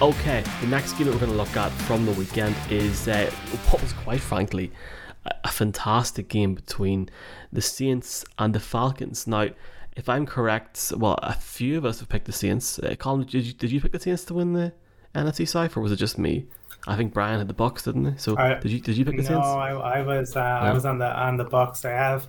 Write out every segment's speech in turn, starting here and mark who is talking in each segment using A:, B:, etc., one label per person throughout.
A: Okay, the next game that we're going to look at from the weekend is uh, what was quite frankly a, fantastic game between the Saints and the Falcons. Now, if I'm correct, well, a few of us have picked the Saints. Uh, Colin, did you, did you pick the Saints to win the NFC South, or was it just me? I think Brian had the Bucks, didn't he? So I, did you did you pick the
B: no,
A: Saints?
B: No, I, I was uh, I was on the on the Bucks. I have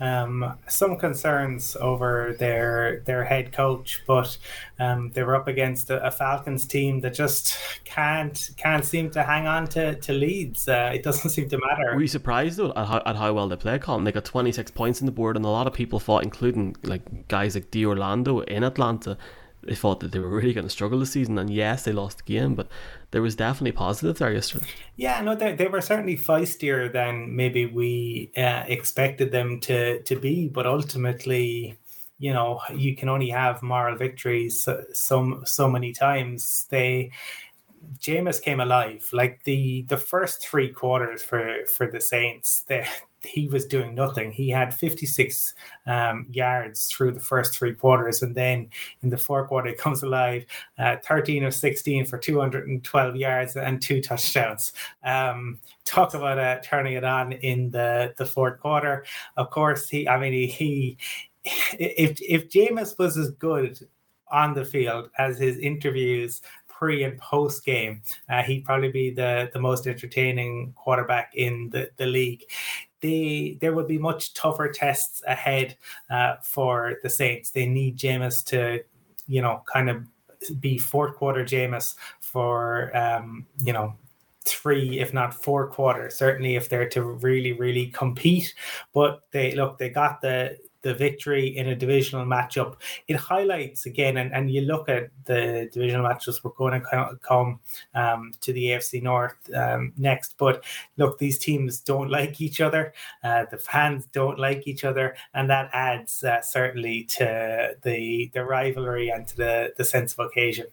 B: um, some concerns over their their head coach, but um, they were up against a, a, Falcons team that just can't can't seem to hang on to, to leads. Uh, it doesn't seem to matter.
A: Were you surprised though at how, at how well they played, Colin? They got 26 points on the board, and a lot of people thought, including like guys like D Orlando in Atlanta, they thought that they were really going to struggle this season. And yes, they lost the game, but there was definitely positive there yesterday.
B: Yeah, no, they, they were certainly feistier than maybe we uh, expected them to to be. But ultimately, you know, you can only have moral victories so so, so many times. They Jameis came alive. Like the the first three quarters for for the Saints, they he was doing nothing. He had 56 um, yards through the first three quarters, and then in the fourth quarter, he comes alive, uh, 13 of 16 for 212 yards and two touchdowns. Um, talk about uh, turning it on in the, the fourth quarter. Of course, he. I mean, he, he if if Jameis was as good on the field as his interviews pre and post game, uh, he'd probably be the, the most entertaining quarterback in the, the league they there will be much tougher tests ahead uh, for the Saints. They need Jameis to, you know, kind of be fourth quarter Jameis for um, you know three, if not four quarters. Certainly, if they're to really, really compete. But they look, they got the the victory in a divisional matchup, it highlights again, and, and you look at the divisional matchups, we're going to come um, to the AFC North um, next. But look, these teams don't like each other, uh, the fans don't like each other, and that adds uh, certainly to the, the rivalry and to the, the sense of occasion.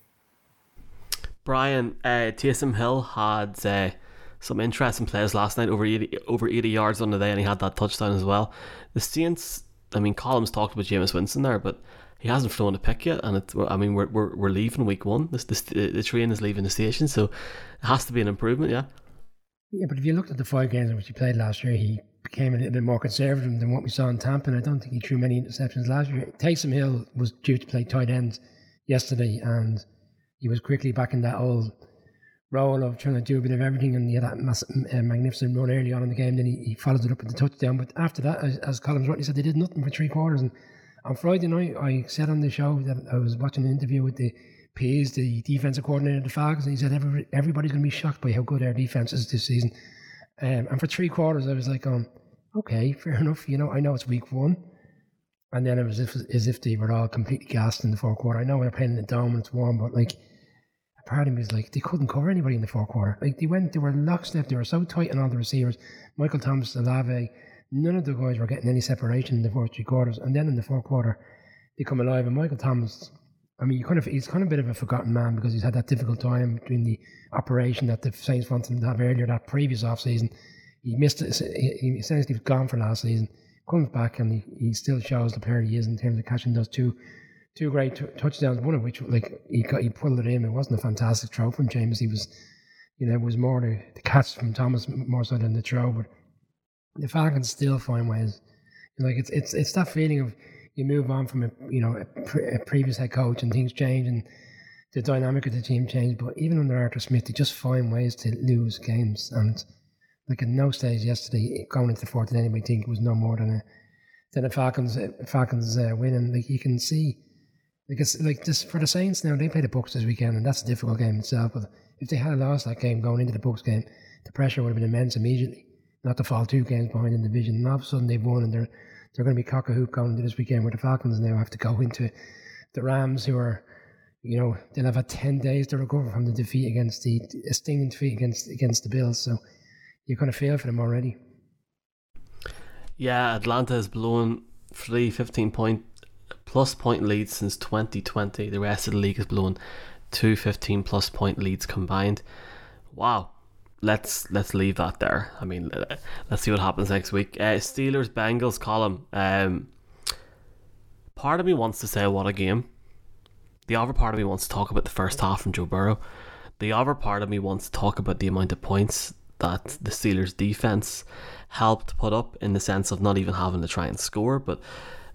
A: Brian, uh, Taysom Hill had uh, some interesting plays last night, over 80, over 80 yards on the day, and he had that touchdown as well. The Saints I mean, Colin's talked about Jameis Winston there, but he hasn't thrown a pick yet, and. I mean, we're we're, we're leaving week one. This, this the train is leaving the station, so it has to be an improvement. Yeah.
C: Yeah, but if you looked at the five games in which he played last year, he became a little bit more conservative than what we saw in Tampa. And I don't think he threw many interceptions last year. Taysom Hill was due to play tight ends yesterday, and he was quickly back in that old role of trying to do a bit of everything, and he had that massive, uh, magnificent run early on in the game. Then he, he followed it up with the touchdown. But after that, as, as Collins rightly said, they did nothing for three quarters. And on Friday night, I said on the show that I was watching an interview with the Pees, the defensive coordinator of the Falcons, and he said Every, everybody's going to be shocked by how good our defense is this season. Um, and for three quarters, I was like, um, okay, fair enough. You know, I know it's week one. And then it was as if, as if they were all completely gassed in the fourth quarter. I know we're playing in the dome and it's warm, but like part of me was like they couldn't cover anybody in the fourth quarter. Like they went, they were lockstep, they were so tight on all the receivers. Michael Thomas, Olave, none of the guys were getting any separation in the first three quarters. And then in the fourth quarter, they come alive. And Michael Thomas, I mean, you kind of he's kind of a bit of a forgotten man because he's had that difficult time between the operation that the Saints wanted him to have earlier that previous off season. He missed it. He essentially was gone for last season. Comes back and he, he still shows the player he is in terms of catching those two two great t- touchdowns. One of which, like he got, he pulled it in. It wasn't a fantastic throw from Jameis. He was, you know, it was more the, the catch from Thomas more so than the throw. But the Falcons still find ways. Like it's it's it's that feeling of you move on from a you know a, pre- a previous head coach and things change and the dynamic of the team change. But even under Arthur Smith, they just find ways to lose games. And like at no stage yesterday, going into the fourth, did anybody think it was no more than a than a Falcons Falcons uh, win? And like you can see because like just for the Saints now, they play the Bucks this weekend, and that's a difficult game itself. But if they had lost that game going into the Bucks game, the pressure would have been immense immediately. Not to fall two games behind in the division, and all of a sudden they've won, and they're they're going to be cock a hoop going into this weekend, where the Falcons now have to go into the Rams, who are, you know, they'll have had ten days to recover from the defeat against the a stinging defeat against against the Bills. So you kind of feel for them already.
A: Yeah, Atlanta has blown three 15 point plus point leads since 2020. The rest of the league has blown two 15 plus point leads combined. Wow. Let's let's leave that there. I mean, let's see what happens next week. Uh, Steelers Bengals Colin. Um, part of me wants to say what a game. The other part of me wants to talk about the first half from Joe Burrow. the other part of me wants to talk about the amount of points that the Steelers defense helped put up in the sense of not even having to try and score, but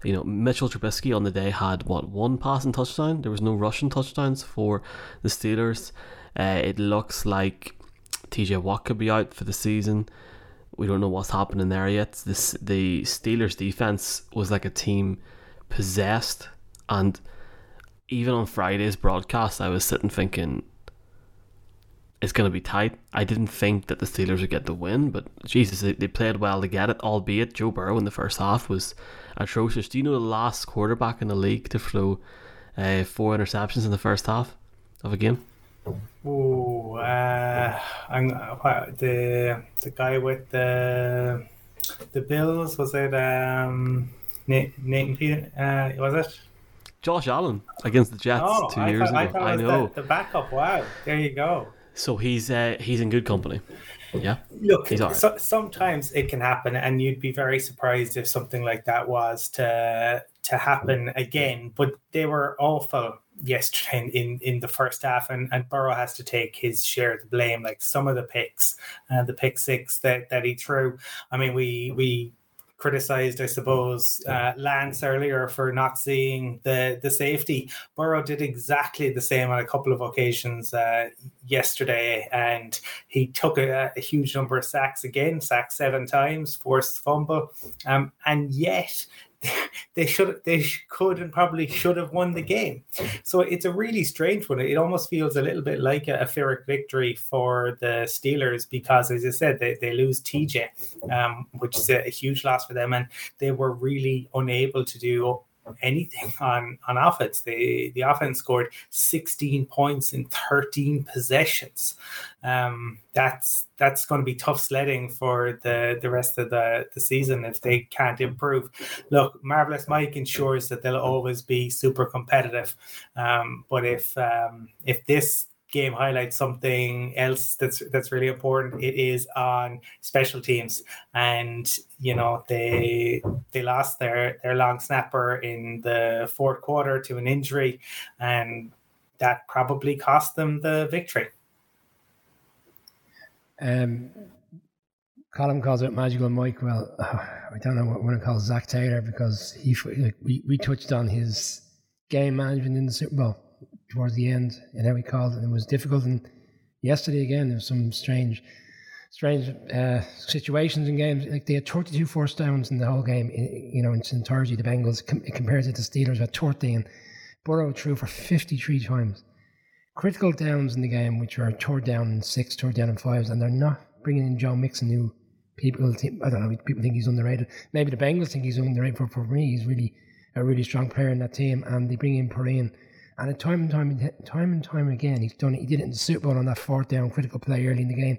A: you know, Mitchell Trubisky on the day had what one passing touchdown. There was no rushing touchdowns for the Steelers. Uh, it looks like TJ Watt could be out for the season. We don't know what's happening there yet. This the Steelers defense was like a team possessed, and even on Friday's broadcast, I was sitting thinking it's going to be tight. I didn't think that the Steelers would get the win, but Jesus, they, they played well to get it. Albeit Joe Burrow in the first half was atrocious. Do you know the last quarterback in the league to throw uh, four interceptions in the first half of a game?
B: Oh, uh, I'm the the guy with the the Bills was it um Nathan Peter uh, was it
A: Josh Allen against the Jets
B: oh,
A: two
B: I
A: years
B: thought,
A: ago.
B: I,
A: I know.
B: the, the, backup. Wow, there you go.
A: So he's uh, he's in good company. Yeah.
B: Look,
A: He's all right.
B: so, sometimes it can happen, and you'd be very surprised if something like that was to to happen again. But they were awful yesterday in, in, in the first half, and, and Burrow has to take his share of the blame. Like some of the picks, uh, the pick six that, that he threw. I mean, we we criticized, I suppose, uh, Lance earlier for not seeing the the safety. Burrow did exactly the same on a couple of occasions uh, yesterday, and he took a, a, huge number of sacks again, sacked seven times, forced fumble, um, and yet. They should, they could, and probably should have won the game. So it's a really strange one. It almost feels a little bit like a, a Pyrrhic victory for the Steelers because, as I said, they, they lose TJ, um, which is a, a huge loss for them, and they were really unable to do anything on on offense. The the offense scored 16 points in 13 possessions. Um, that's that's going to be tough sledding for the the rest of the the season if they can't improve. Look, marvelous Mike ensures that they'll always be super competitive. Um, but if um, if this game highlights something else that's that's really important. It is on special teams, and you know they they lost their their long snapper in the fourth quarter to an injury, and that probably cost them the victory.
C: Um, Colin calls it Magical Mike. Well, I don't know what want to call Zac Taylor because he like, we we touched on his game management in the Super Bowl towards the end and how he called it. It was difficult. And yesterday again, there was some strange, strange uh, situations in games. Like they had 32 first downs in the whole game. You know, in entirety, the Bengals compared to the Steelers had 30, and Burrow threw for 53 times. Critical downs in the game, which are third down and six, third down and fives, and they're not bringing in Joe Mixon, who people think, I don't know, people think he's underrated. Maybe the Bengals think he's underrated. For, for me, he's really a really strong player in that team, and they bring in Perine and time and time, and time and time again, he's done it. He did it in the Super Bowl on that fourth down critical play early in the game.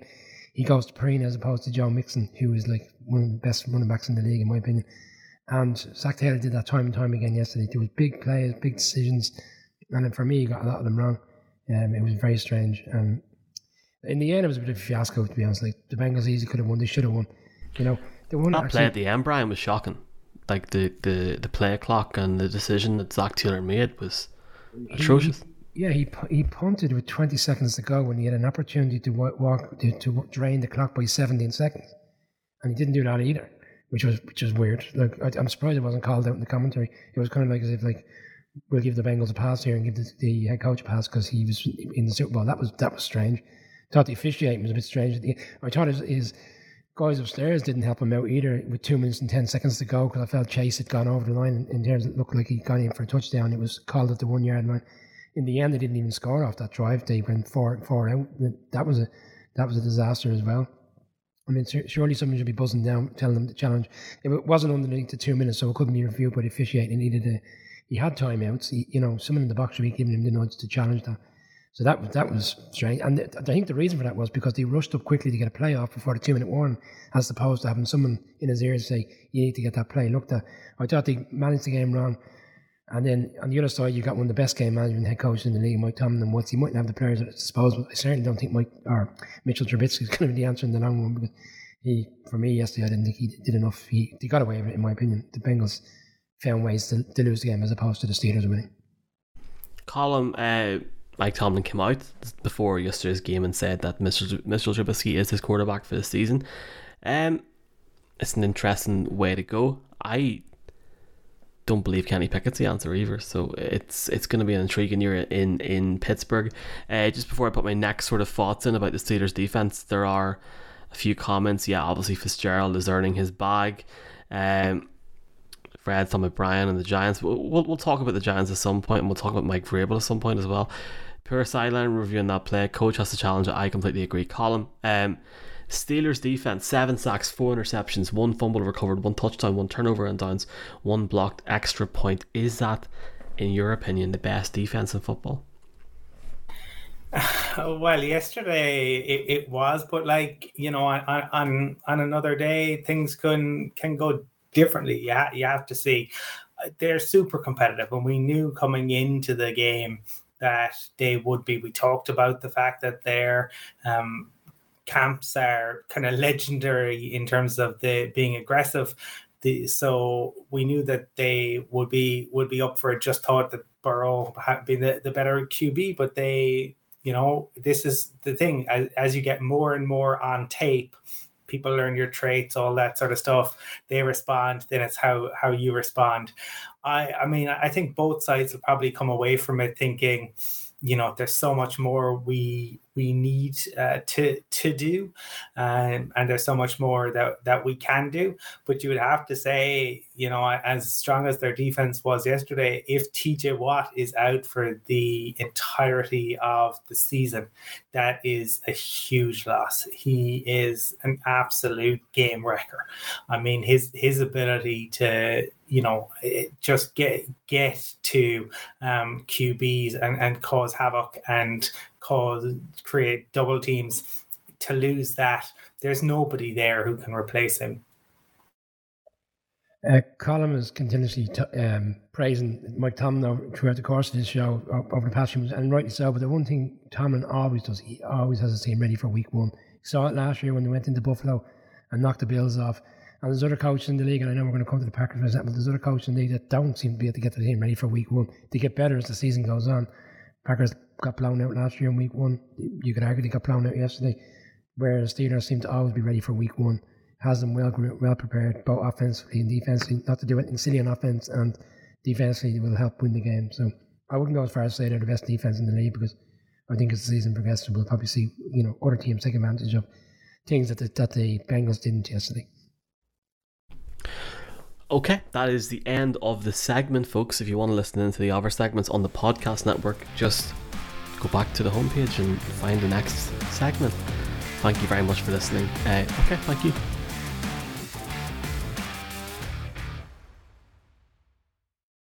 C: He goes to Perine as opposed to Joe Mixon, who is like one of the best running backs in the league, in my opinion. And Zac Taylor did that time and time again yesterday. There was big plays, big decisions, and for me, he got a lot of them wrong. Um, it was very strange. And in the end, it was a bit of a fiasco, to be honest. Like the Bengals easily could have won; they should have won. You know,
A: the one that actually, play at the end, Brian, was shocking. Like the, the, the play clock and the decision that Zac Taylor made was atrocious.
C: He, yeah, he he punted with 20 seconds to go when he had an opportunity to walk to, to drain the clock by 17 seconds, and he didn't do that either, which was which was weird. Like I, am surprised it wasn't called out in the commentary. It was kind of like as if like we'll give the Bengals a pass here and give the, the head coach a pass because he was in the Super Bowl. That was that was strange. I thought the officiating was a bit strange. I thought his, his guys upstairs didn't help him out either with two minutes and 10 seconds to go because I felt Chase had gone over the line in terms it looked like he got in for a touchdown. It was called at the one yard line. In the end, they didn't even score off that drive. They went four, four out. That was a that was a disaster as well. I mean, surely someone should be buzzing down, telling them to challenge. It wasn't underneath the two minutes, so it couldn't be reviewed by the officiating. He needed a, he had timeouts. He, you know, someone in the box should be giving him the nudge to challenge that. So that that was strange, and I think the reason for that was because they rushed up quickly to get a play off before the two minute warning, as opposed to having someone in his ear say, "You need to get that play looked at." I thought they managed the game wrong, and then on the other side, you've got one of the best game management head coaches in the league, Mike Tomlin. Once he mightn't have the players at his disposal, I certainly don't think Mike or Mitchell Trubisky is going to be the answer in the long run because he, for me, yesterday, I didn't think he did enough. He, got away with it, in my opinion. The Bengals found ways to, to lose the game as opposed to the Steelers winning.
A: Colin, uh, Mike Tomlin came out before yesterday's game and said that Mr. Mr. Trubisky is his quarterback for the season. Um, it's an interesting way to go. I don't believe Kenny Pickett's the answer either. So it's it's going to be an intriguing year in in Pittsburgh. Uh, just before I put my next sort of thoughts in about the Steelers defense, there are a few comments. Yeah, obviously Fitzgerald is earning his bag. Um, Fred, Tom O'Brien, and the Giants. We'll, we'll, we'll talk about the Giants at some point, and we'll talk about Mike Vrabel at some point as well. Pure sideline reviewing that play. Coach has to challenge it. I completely agree. Colin. Um, Steelers defense, seven sacks, four interceptions, one fumble recovered, one touchdown, one turnover and downs, one blocked extra point. Is that, in your opinion, the best defense in football?
B: Well, yesterday it, it was, but like you know, on, on on another day things can can go differently. Yeah, you, you have to see. They're super competitive, and we knew coming into the game that they would be. We talked about the fact that they're um, camps are kind of legendary in terms of the being aggressive. The, so we knew that they would be would be up for it. Just thought that Burrow had been the, the better QB, but they, you know, this is the thing. As, as you get more and more on tape, people learn your traits, all that sort of stuff. They respond. Then it's how how you respond. I I mean, I think both sides will probably come away from it thinking you know there's so much more we we need uh, to to do um, and there's so much more that that we can do. But you would have to say you know as strong as their defense was yesterday if TJ Watt is out for the entirety of the season that is a huge loss. He is an absolute game wrecker. I mean his his ability to you know just get get to um, QBs and, and cause havoc and cause create double teams to lose that there's nobody there who can replace him
C: uh, Colin is continuously t- um, praising Mike Tomlin throughout the course of this show over the past few months, and rightly so. But the one thing Tomlin always does, he always has his team ready for week one. He saw it last year when they went into Buffalo and knocked the Bills off. And there's other coaches in the league, and I know we're going to come to the Packers for example. There's other coaches in the league that don't seem to be able to get the team ready for week one. They get better as the season goes on. Packers got blown out last year in week one. You could argue they got blown out yesterday, whereas Steelers seem to always be ready for week one. Has them well well prepared, both offensively and defensively. Not to do anything silly on offense, and defensively will help win the game. So I wouldn't go as far as say they're the best defense in the league because I think as the season progresses, we'll probably see you know other teams take advantage of things that the, that the Bengals didn't yesterday.
A: Okay, that is the end of the segment, folks. If you want to listen into the other segments on the podcast network, just go back to the homepage and find the next segment. Thank you very much for listening. Uh, okay, thank you.